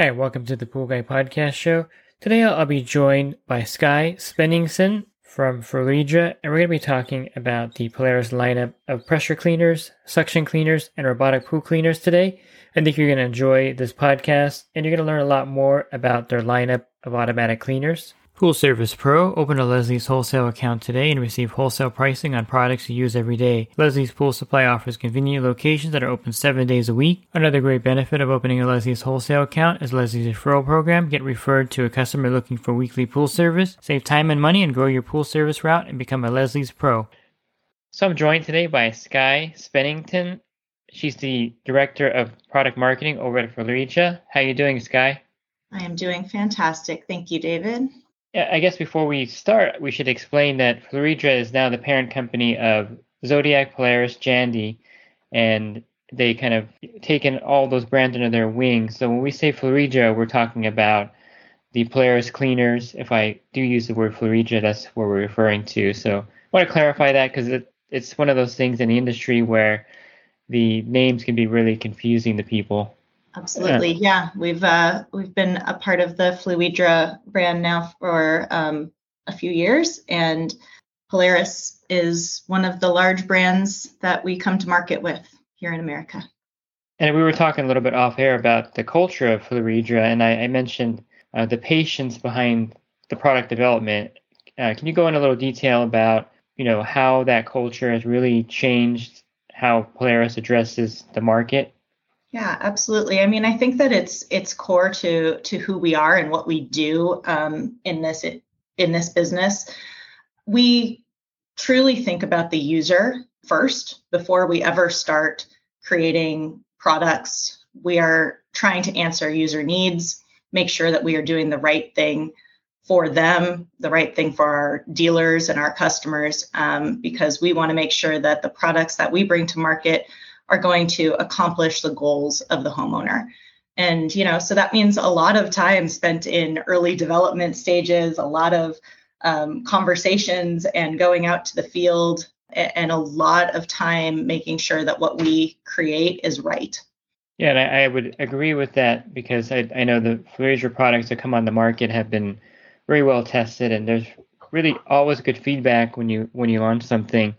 Hi, welcome to the Pool Guy Podcast Show. Today I'll be joined by Skye Svenningsen from Fluidra, and we're going to be talking about the Polaris lineup of pressure cleaners, suction cleaners, and robotic pool cleaners today. I think you're going to enjoy this podcast, and you're going to learn a lot more about their lineup of automatic cleaners. Pool Service Pro. Open a Leslie's wholesale account today and receive wholesale pricing on products you use every day. Leslie's Pool Supply offers convenient locations that are open seven days a week. Another great benefit of opening a Leslie's wholesale account is Leslie's referral program. Get referred to a customer looking for weekly pool service. Save time and money and grow your pool service route and become a Leslie's Pro. So I'm joined today by Skye Svenningsen. She's the director of product marketing over at Fluidra. How are you doing, Skye? I am doing fantastic. Thank you, David. I guess before we start, we should explain that Fluidra is now the parent company of Zodiac, Polaris, Jandy, and they kind of taken all those brands under their wing. So when we say Fluidra, we're talking about the Polaris cleaners. If I do use the word Fluidra, that's what we're referring to. So I want to clarify that because it, it's one of those things in the industry where the names can be really confusing to people. Absolutely, yeah. We've uh, we've been a part of the Fluidra brand now for um, a few years, and Polaris is one of the large brands that we come to market with here in America. And we were talking a little bit off air about the culture of Fluidra, and I, I mentioned uh, the patience behind the product development. Uh, can you go in a little detail about you know how that culture has really changed how Polaris addresses the market? Yeah, absolutely. I mean, I think that it's it's core to to who we are and what we do um, in this in this business. We truly think about the user first before we ever start creating products. We are trying to answer user needs, make sure that we are doing the right thing for them, the right thing for our dealers and our customers, um, because we want to make sure that the products that we bring to market are going to accomplish the goals of the homeowner. And, you know, so that means a lot of time spent in early development stages, a lot of um, conversations and going out to the field, and a lot of time making sure that what we create is right. Yeah, and I, I would agree with that because I, I know the Fluidra products that come on the market have been very well tested, and there's really always good feedback when you when you launch something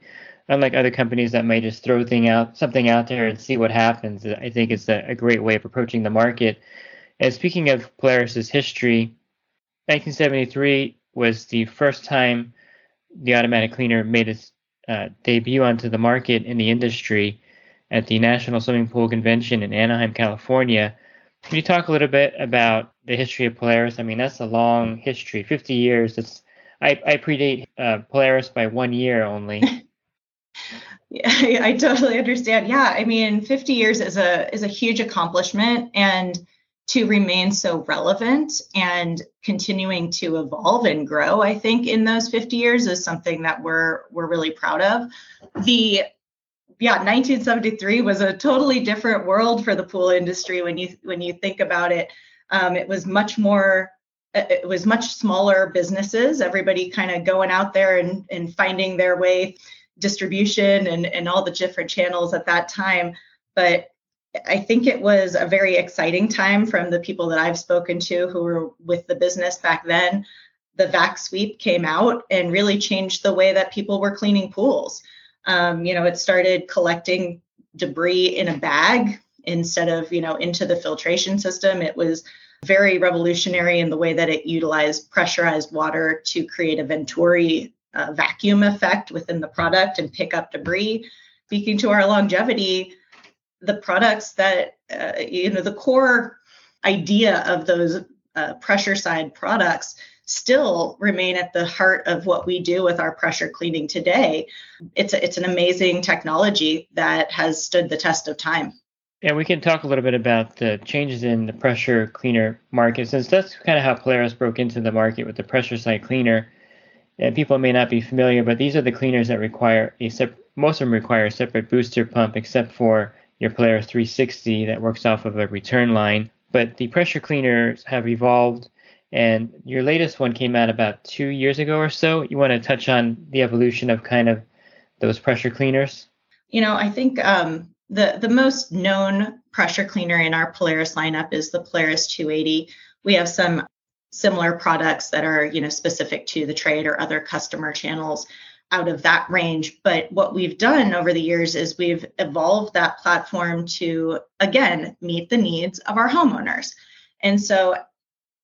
unlike other companies that might just throw thing out something out there and see what happens. I think it's a, a great way of approaching the market. And speaking of Polaris's history, 1973 was the first time the automatic cleaner made its uh, debut onto the market in the industry at the National Swimming Pool Convention in Anaheim, California. Can you talk a little bit about the history of Polaris? I mean, that's a long history, 50 years. It's I, I predate uh, Polaris by one year only. Yeah, I totally understand. Yeah, I mean, 50 years is a is a huge accomplishment, and to remain so relevant and continuing to evolve and grow, I think in those 50 years is something that we're we're really proud of. The yeah, 1973 was a totally different world for the pool industry when you when you think about it. Um, it was much more it was much smaller businesses everybody kind of going out there and, and finding their way distribution and, and all the different channels at that time. But I think it was a very exciting time from the people that I've spoken to who were with the business back then. The vac sweep came out and really changed the way that people were cleaning pools. Um, you know, it started collecting debris in a bag instead of, you know, into the filtration system. It was very revolutionary in the way that it utilized pressurized water to create a Venturi uh, vacuum effect within the product and pick up debris. Speaking to our longevity, the products that, uh, you know, the core idea of those uh, pressure side products still remain at the heart of what we do with our pressure cleaning today. It's a, it's an amazing technology that has stood the test of time. Yeah, we can talk a little bit about the changes in the pressure cleaner market, since that's kind of how Polaris broke into the market with the pressure side cleaner. And people may not be familiar, but these are the cleaners that require a sep- most of them require a separate booster pump, except for your Polaris 360 that works off of a return line. But the pressure cleaners have evolved, and your latest one came out about two years ago or so. You want to touch on the evolution of kind of those pressure cleaners? You know, I think um, the the most known pressure cleaner in our Polaris lineup is the Polaris 280. We have some similar products that are you know specific to the trade or other customer channels out of that range. But what we've done over the years is we've evolved that platform to again meet the needs of our homeowners. And so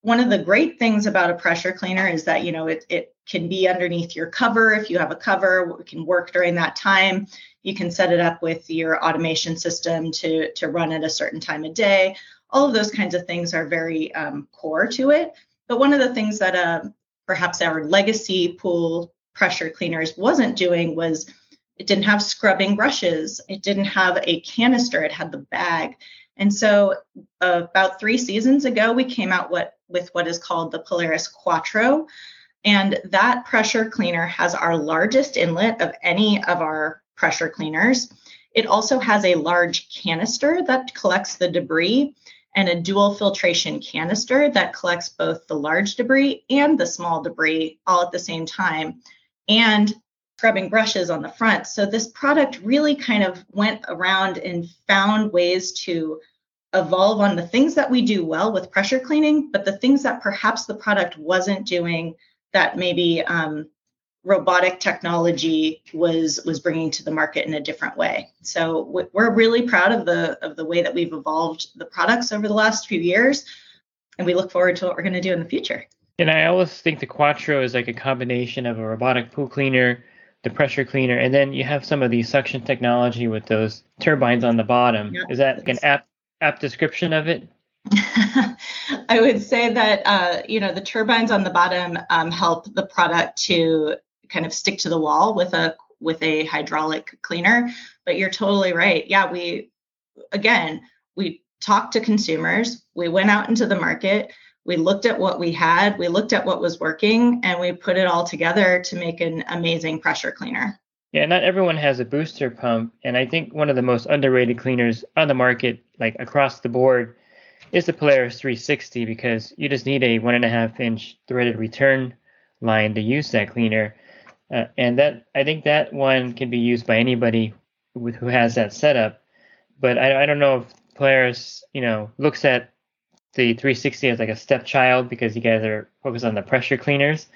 one of the great things about a pressure cleaner is that you know it, it can be underneath your cover. If you have a cover it can work during that time. You can set it up with your automation system to to run at a certain time of day. All of those kinds of things are very um, core to it but one of the things that uh, perhaps our legacy pool pressure cleaners wasn't doing was it didn't have scrubbing brushes. It didn't have a canister. It had the bag. And so uh, about three seasons ago we came out what, with what is called the polaris quattro. And that pressure cleaner has our largest inlet of any of our pressure cleaners. It also has a large canister that collects the debris and a dual filtration canister that collects both the large debris and the small debris all at the same time, and scrubbing brushes on the front. So this product really kind of went around and found ways to evolve on the things that we do well with pressure cleaning, but the things that perhaps the product wasn't doing that maybe um, robotic technology was was bringing to the market in a different way. So we're really proud of the of the way that we've evolved the products over the last few years, and we look forward to what we're going to do in the future. And I always think the Quattro is like a combination of a robotic pool cleaner, the pressure cleaner, and then you have some of the suction technology with those turbines on the bottom. Yeah, is that like an app app description of it? I would say that uh, you know the turbines on the bottom um, help the product to kind of stick to the wall with a with a hydraulic cleaner. But you're totally right. Yeah we again we talked to consumers. We went out into the market. We looked at what we had. We looked at what was working and we put it all together to make an amazing pressure cleaner. Yeah not everyone has a booster pump and i think one of the most underrated cleaners on the market like across the board is the polaris 360 because you just need a one and a half inch threaded return line to use that cleaner uh, and that I think that one can be used by anybody with, who has that setup. But I, I don't know if Polaris, you know, looks at the 360 as like a stepchild because you guys are focused on the pressure cleaners.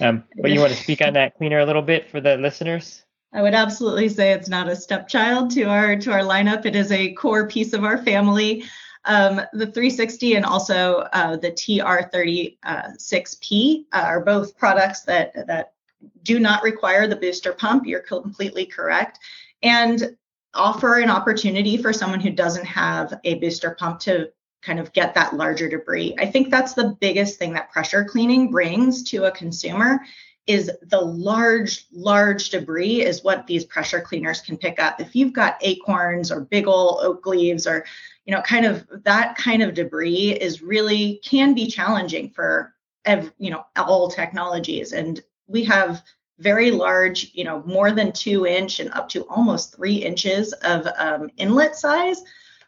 Um, but you want to speak on that cleaner a little bit for the listeners? I would absolutely say it's not a stepchild to our to our lineup. It is a core piece of our family. Um, the 360 and also uh, the TR36P uh, are both products that that do not require the booster pump. You're completely correct. And offer an opportunity for someone who doesn't have a booster pump to kind of get that larger debris. I think that's the biggest thing that pressure cleaning brings to a consumer is the large large debris is what these pressure cleaners can pick up. If you've got acorns or big old oak leaves or you know kind of that kind of debris is really can be challenging for you know all technologies and we have very large, you know, more than two inch and up to almost three inches of um, inlet size,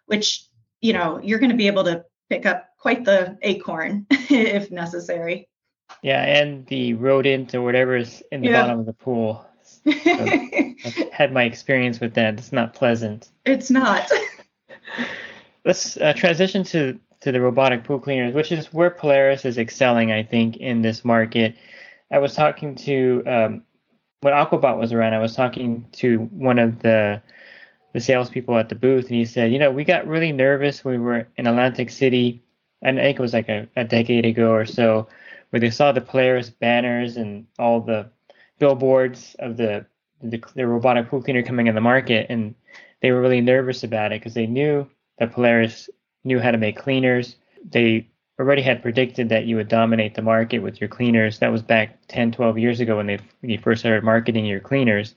which, you know, you're going to be able to pick up quite the acorn if necessary. Yeah, and the rodent or whatever is in the yeah. bottom of the pool. So I've had my experience with that. It's not pleasant. It's not. Let's uh, transition to to the robotic pool cleaners, which is where Polaris is excelling, I think, in this market. I was talking to um, when Aquabot was around. I was talking to one of the the salespeople at the booth, and he said, you know, we got really nervous when we were in Atlantic City, and I think it was like a, a decade ago or so, where they saw the Polaris banners and all the billboards of the, the the robotic pool cleaner coming in the market, and they were really nervous about it because they knew that Polaris knew how to make cleaners. They already had predicted that you would dominate the market with your cleaners. That was back 10, 12 years ago when they you first started marketing your cleaners.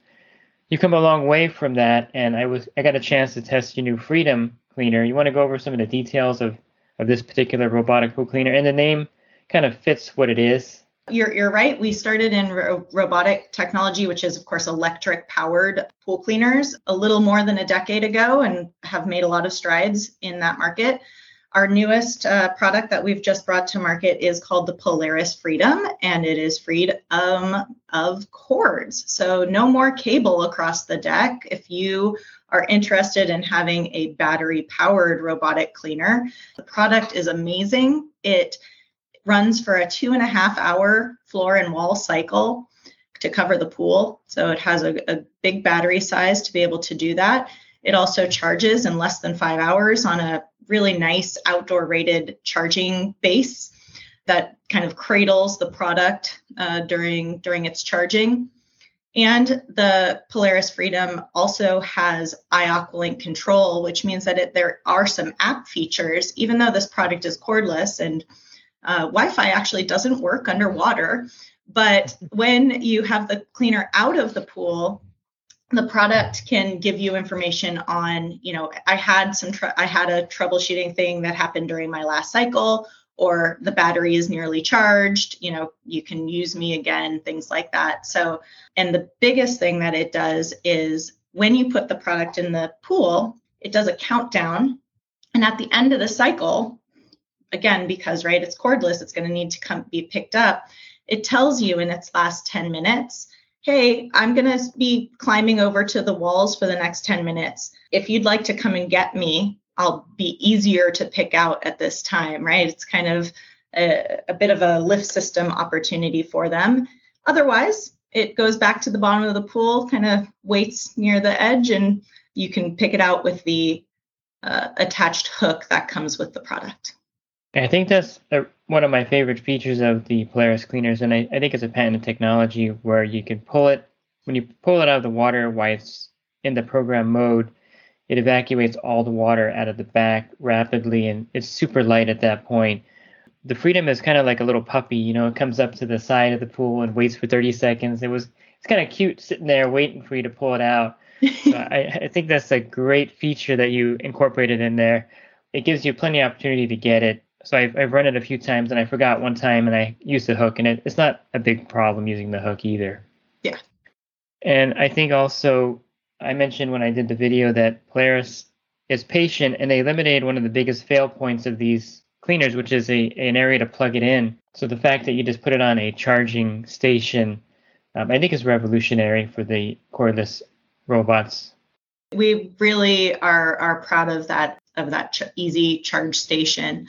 You've come a long way from that, and I was I got a chance to test your new Freedom cleaner. You want to go over some of the details of of this particular robotic pool cleaner, and the name kind of fits what it is. You're, you're right. We started in ro- robotic technology, which is, of course, electric powered pool cleaners, a little more than a decade ago and have made a lot of strides in that market. Our newest uh, product that we've just brought to market is called the Polaris Freedom, and it is freed um, of cords. So, no more cable across the deck. If you are interested in having a battery powered robotic cleaner, the product is amazing. It runs for a two and a half hour floor and wall cycle to cover the pool. So it has a, a, big battery size to be able to do that. It also charges in less than five hours on a really nice outdoor rated charging base that kind of cradles the product uh, during during its charging. And the Polaris Freedom also has iAqualink control, which means that it, there are some app features, even though this product is cordless and uh, Wi-Fi actually doesn't work underwater. But when you have the cleaner out of the pool, the product can give you information on, you know, I had some, tr- I had a troubleshooting thing that happened during my last cycle, or the battery is nearly charged, you know, you can use me again, things like that. So, and the biggest thing that it does is when you put the product in the pool, it does a countdown. And at the end of the cycle, again, because right, it's cordless, it's going to need to come be picked up. It tells you in its last 10 minutes, hey, I'm going to be climbing over to the walls for the next 10 minutes. If you'd like to come and get me, I'll be easier to pick out at this time, right? It's kind of a, a bit of a lift system opportunity for them. Otherwise, it goes back to the bottom of the pool, kind of waits near the edge, and you can pick it out with the uh, attached hook that comes with the product. I think that's a, one of my favorite features of the Polaris cleaners, and I, I think it's a patented technology where you can pull it when you pull it out of the water while it's in the program mode. It evacuates all the water out of the back rapidly, and it's super light at that point. The Freedom is kind of like a little puppy, you know. It comes up to the side of the pool and waits for 30 seconds. It was it's kind of cute sitting there waiting for you to pull it out. so I, I think that's a great feature that you incorporated in there. It gives you plenty of opportunity to get it so I've, I've run it a few times and I forgot one time and I used the hook and it, it's not a big problem using the hook either. Yeah. And I think also I mentioned when I did the video that Polaris is patient and they eliminated one of the biggest fail points of these cleaners, which is a an area to plug it in. So the fact that you just put it on a charging station, um, I think is revolutionary for the cordless robots. We really are are proud of that of that ch- easy charge station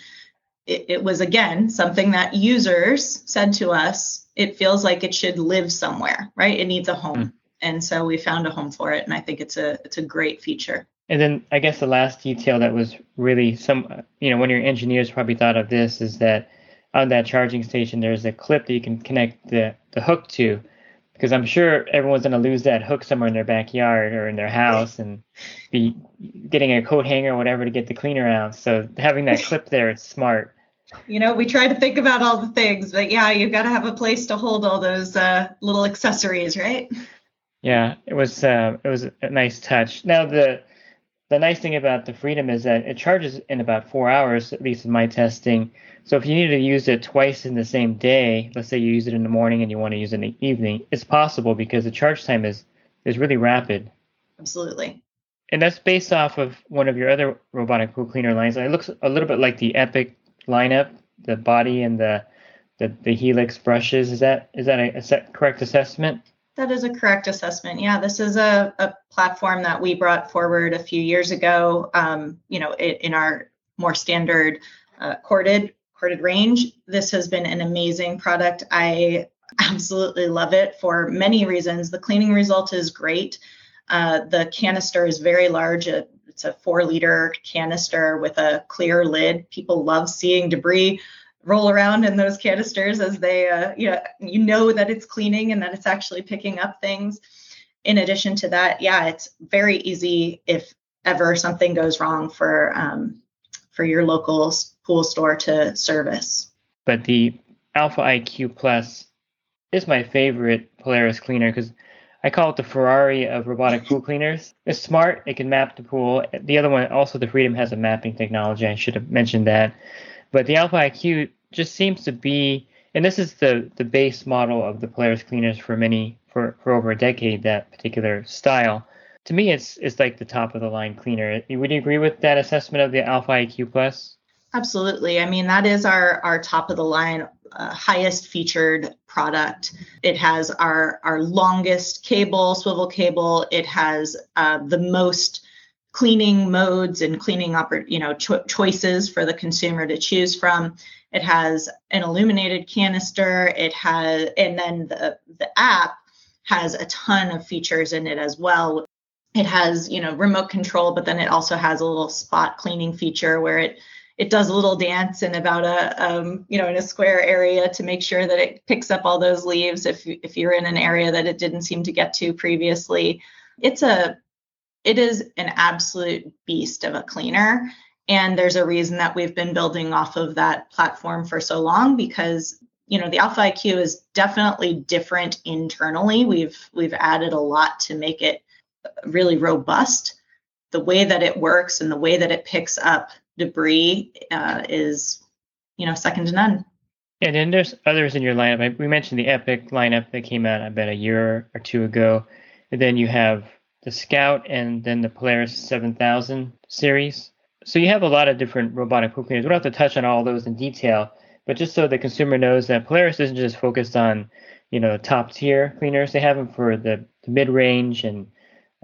it, it was again something that users said to us it feels like it should live somewhere right? It needs a home. Mm. and so we found a home for it and i think it's a it's a great feature. And then i guess the last detail that was really some you know one of your engineers probably thought of this is that on that charging station there's a clip that you can connect the the hook to because i'm sure everyone's going to lose that hook somewhere in their backyard or in their house and be getting a coat hanger or whatever to get the cleaner out. So having that clip there it's smart you know, we try to think about all the things, but yeah, you've got to have a place to hold all those uh, little accessories, right? Yeah, it was uh, it was a nice touch. Now the the nice thing about the Freedom is that it charges in about four hours, at least in my testing. So if you need to use it twice in the same day, let's say you use it in the morning and you want to use it in the evening, it's possible because the charge time is is really rapid. Absolutely. And that's based off of one of your other robotic pool cleaner lines. It looks a little bit like the Epic lineup, the body and the the, the helix brushes. Is that is that a, a correct assessment? That is a correct assessment. Yeah, this is a, a platform that we brought forward a few years ago. Um, you know, in, in our more standard uh, corded corded range. This has been an amazing product. I absolutely love it for many reasons. The cleaning result is great. Uh, the canister is very large, it's a four liter canister with a clear lid. People love seeing debris roll around in those canisters as they, uh, you know, you know that it's cleaning and that it's actually picking up things. In addition to that, yeah, it's very easy if ever something goes wrong for um, for your local pool store to service. But the Alpha IQ Plus is my favorite Polaris cleaner because I call it the Ferrari of robotic pool cleaners. It's smart. It can map the pool. The other one, also the Freedom, has a mapping technology. I should have mentioned that. But the Alpha IQ just seems to be, and this is the the base model of the Polaris cleaners for many for for over a decade. That particular style. To me, it's it's like the top of the line cleaner. Would you agree with that assessment of the Alpha IQ Plus? Absolutely. I mean, that is our our top of the line, uh, highest featured product. It has our our longest cable, swivel cable. It has uh, the most cleaning modes and cleaning oppor- you know cho- choices for the consumer to choose from. It has an illuminated canister. It has and then the the app has a ton of features in it as well. It has you know remote control, but then it also has a little spot cleaning feature where it it does a little dance in about a um, you know in a square area to make sure that it picks up all those leaves if if you're in an area that it didn't seem to get to previously. It's a it is an absolute beast of a cleaner. And there's a reason that we've been building off of that platform for so long because you know the alpha iq is definitely different internally. We've we've added a lot to make it really robust. The way that it works and the way that it picks up debris uh, is you know second to none And then there's others in your lineup. We mentioned the Epic lineup that came out about a year or two ago. And then you have the Scout and then the Polaris 7000 series. So you have a lot of different robotic pool cleaners. We don't have to touch on all those in detail, but just so the consumer knows that Polaris isn't just focused on, you know, top tier cleaners. They have them for the, the mid range and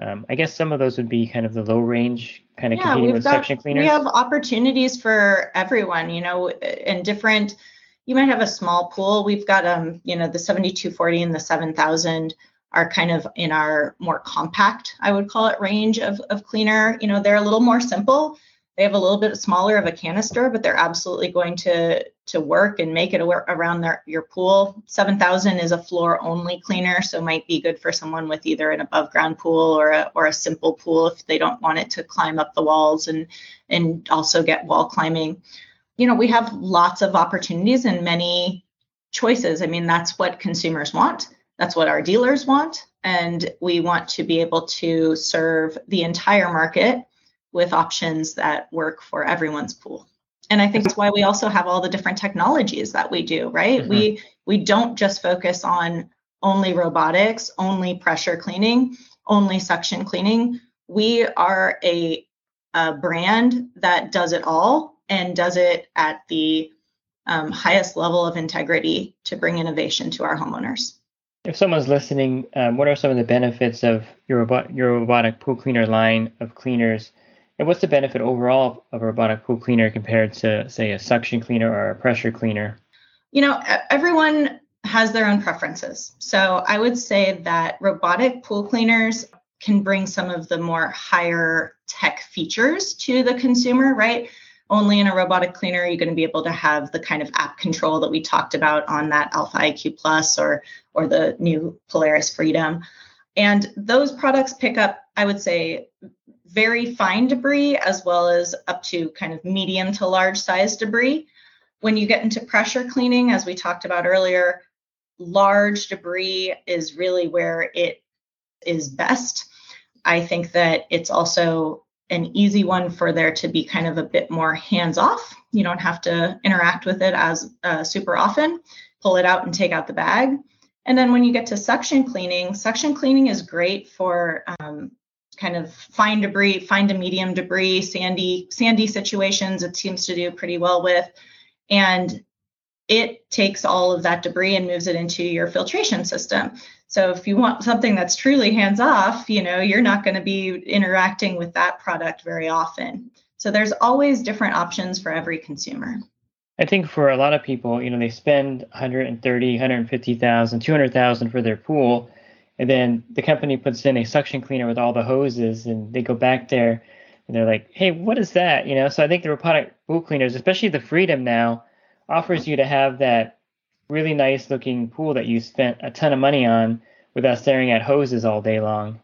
um, I guess some of those would be kind of the low range, kind of competing with suction cleaners. we have opportunities for everyone you know and different you might have a small pool we've got um you know the 7240 and the 7000 are kind of in our more compact i would call it range of, of cleaner you know they're a little more simple they have a little bit smaller of a canister but they're absolutely going to to work and make it around their your pool. 7000 is a floor only cleaner so might be good for someone with either an above ground pool or a, or a simple pool if they don't want it to climb up the walls and and also get wall climbing. You know we have lots of opportunities and many choices. I mean that's what consumers want. That's what our dealers want. And we want to be able to serve the entire market with options that work for everyone's pool. And i think that's why we also have all the different technologies that we do right? Mhm. we we don't just focus on only robotics only pressure cleaning only suction cleaning. We are a, a brand that does it all and does it at the um, highest level of integrity to bring innovation to our homeowners. If someone's listening, um, what are some of the benefits of your robot, your robotic pool cleaner line of cleaners, and what's the benefit overall of a robotic pool cleaner compared to, say, a suction cleaner or a pressure cleaner? you know everyone has their own preferences. So i would say that robotic pool cleaners can bring some of the more higher tech features to the consumer right? Only in a robotic cleaner are you going to be able to have the kind of app control that we talked about on that alpha iq plus or or the new polaris freedom. And those products pick up i would say very fine debris as well as up to kind of medium to large size debris when you get into pressure cleaning, as we talked about earlier, large debris is really where it is best. I think that it's also an easy one for there to be kind of a bit more hands off. You don't have to interact with it as uh, super often, pull it out and take out the bag. And then when you get to suction cleaning, suction cleaning is great for um, kind of fine debris, fine to medium debris, sandy, sandy situations. It seems to do pretty well with and it takes all of that debris and moves it into your filtration system. So if you want something that's truly hands off, you know, you're not going to be interacting with that product very often. So there's always different options for every consumer. I think for a lot of people, you know, they spend 130, 150,000, 200,000 for their pool, and then the company puts in a suction cleaner with all the hoses, and they go back there and they're like, "Hey, what is that?" You know. So I think the robotic pool cleaners, especially the Freedom now, offers you to have that really nice looking pool that you spent a ton of money on without staring at hoses all day long.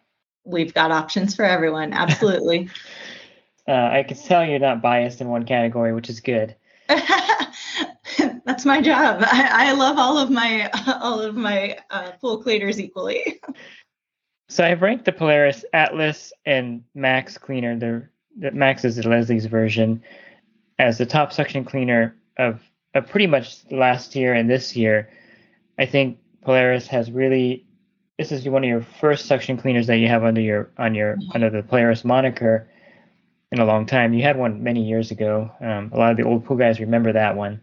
We've got options for everyone. Absolutely. Uh, I can tell you're not biased in one category, which is good. That's my job. I, I, love all of my all of my uh, pool cleaners equally. so I've ranked the Polaris Atlas and Max cleaner. The, the Max is Leslie's version as the top suction cleaner of, of pretty much last year and this year. I think Polaris has really this is one of your first suction cleaners that you have under your on your under the Polaris moniker in a long time. You had one many years ago. Um, a lot of the old pool guys remember that one.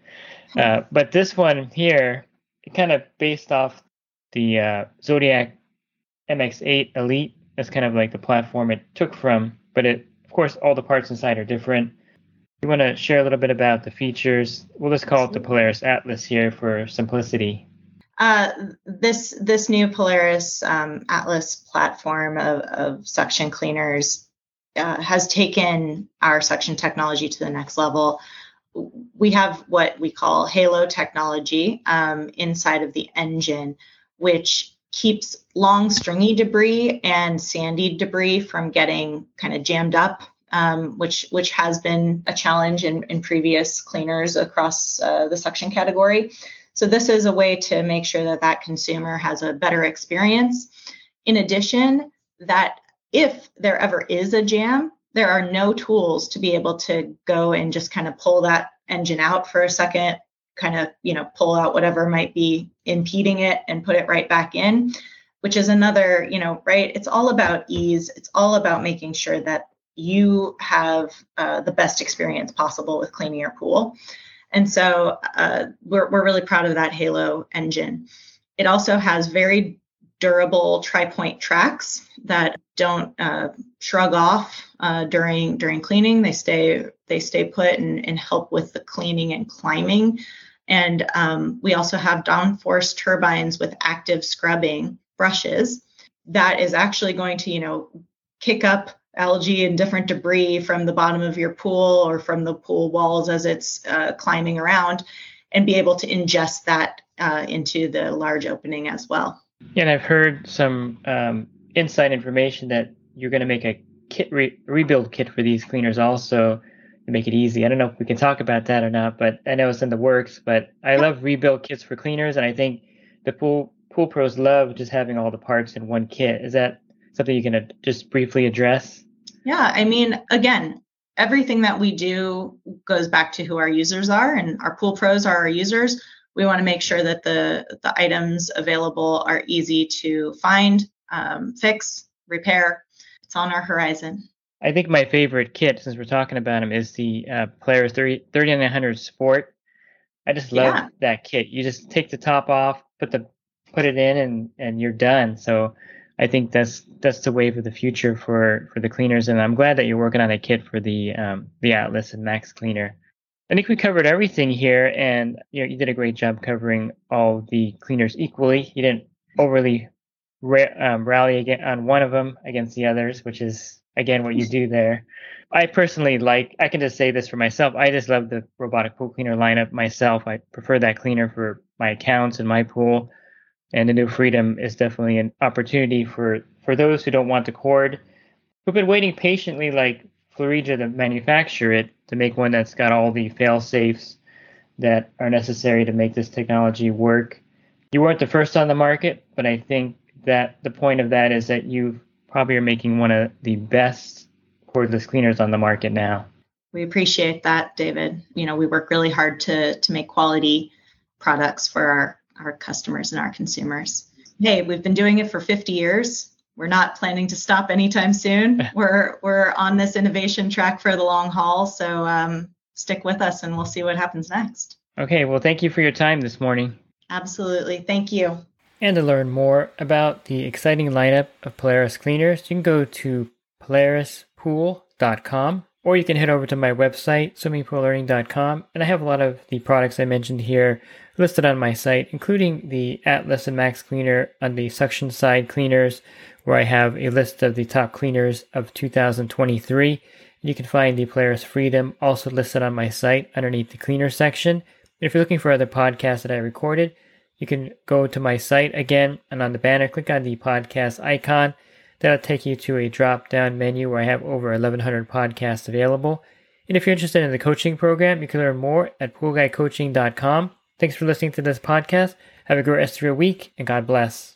Uh, but this one here, it kind of based off the uh, Zodiac MX8 Elite. That's kind of like the platform it took from, but it, of course, all the parts inside are different. You want to share a little bit about the features? We'll just call it the Polaris Atlas here for simplicity. Uh, this this new Polaris um, Atlas platform of, of suction cleaners uh, has taken our suction technology to the next level. We have what we call Halo technology um, inside of the engine, which keeps long stringy debris and sandy debris from getting kind of jammed up, um, which which has been a challenge in, in previous cleaners across uh, the suction category. So this is a way to make sure that that consumer has a better experience. In addition, that if there ever is a jam, there are no tools to be able to go and just kind of pull that engine out for a second, kind of, you know, pull out whatever might be impeding it and put it right back in, which is another, you know, right? It's all about ease. It's all about making sure that you have uh, the best experience possible with cleaning your pool. And so uh, we're, we're really proud of that Halo engine. It also has very durable tri-point tracks that don't uh, shrug off uh, during during cleaning. They stay they stay put and, and help with the cleaning and climbing. And um, we also have downforce turbines with active scrubbing brushes that is actually going to you know kick up algae and different debris from the bottom of your pool or from the pool walls as it's uh, climbing around and be able to ingest that uh, into the large opening as well. Yeah, and I've heard some um, inside information that you're going to make a kit re- rebuild kit for these cleaners also to make it easy. I don't know if we can talk about that or not, but I know it's in the works. But I love rebuild kits for cleaners, and I think the pool pool pros love just having all the parts in one kit. Is that something you can just briefly address? Yeah, I mean, again, everything that we do goes back to who our users are, and our pool pros are our users. We want to make sure that the the items available are easy to find, um, fix, repair. It's on our horizon. I think my favorite kit, since we're talking about them, is the uh, Polaris 30, 3900 Sport. I just love yeah. that kit. You just take the top off, put the put it in, and and you're done. So I think that's that's the wave of the future for for the cleaners, and I'm glad that you're working on a kit for the um, the Atlas and Max Cleaner. I think we covered everything here, and you know you did a great job covering all the cleaners equally. You didn't overly ra- um, rally again on one of them against the others, which is again what you do there. I personally like. I can just say this for myself. I just love the robotic pool cleaner lineup myself. I prefer that cleaner for my accounts and my pool and the new freedom is definitely an opportunity for for those who don't want to cord who've been waiting patiently like Fluidra to manufacture it to make one that's got all the fail safes that are necessary to make this technology work you weren't the first on the market but i think that the point of that is that you probably are making one of the best cordless cleaners on the market now we appreciate that david you know we work really hard to to make quality products for our our customers and our consumers. Hey, we've been doing it for 50 years. We're not planning to stop anytime soon. we're we're on this innovation track for the long haul. So um, stick with us, and we'll see what happens next. Okay. Well, thank you for your time this morning. Absolutely. Thank you. And to learn more about the exciting lineup of Polaris cleaners, you can go to polarispool.com or you can head over to my website, swimmingpoollearning.com, and I have a lot of the products I mentioned here listed on my site, including the Atlas and Max Cleaner on the suction side cleaners, where I have a list of the top cleaners of 2023. You can find the Polaris Freedom also listed on my site underneath the cleaner section. If you're looking for other podcasts that I recorded, you can go to my site again and on the banner, click on the podcast icon. That'll take you to a drop down menu where I have over 1,100 podcasts available. And if you're interested in the coaching program, you can learn more at poolguycoaching.com. Thanks for listening to this podcast. Have a great rest of your week, and God bless.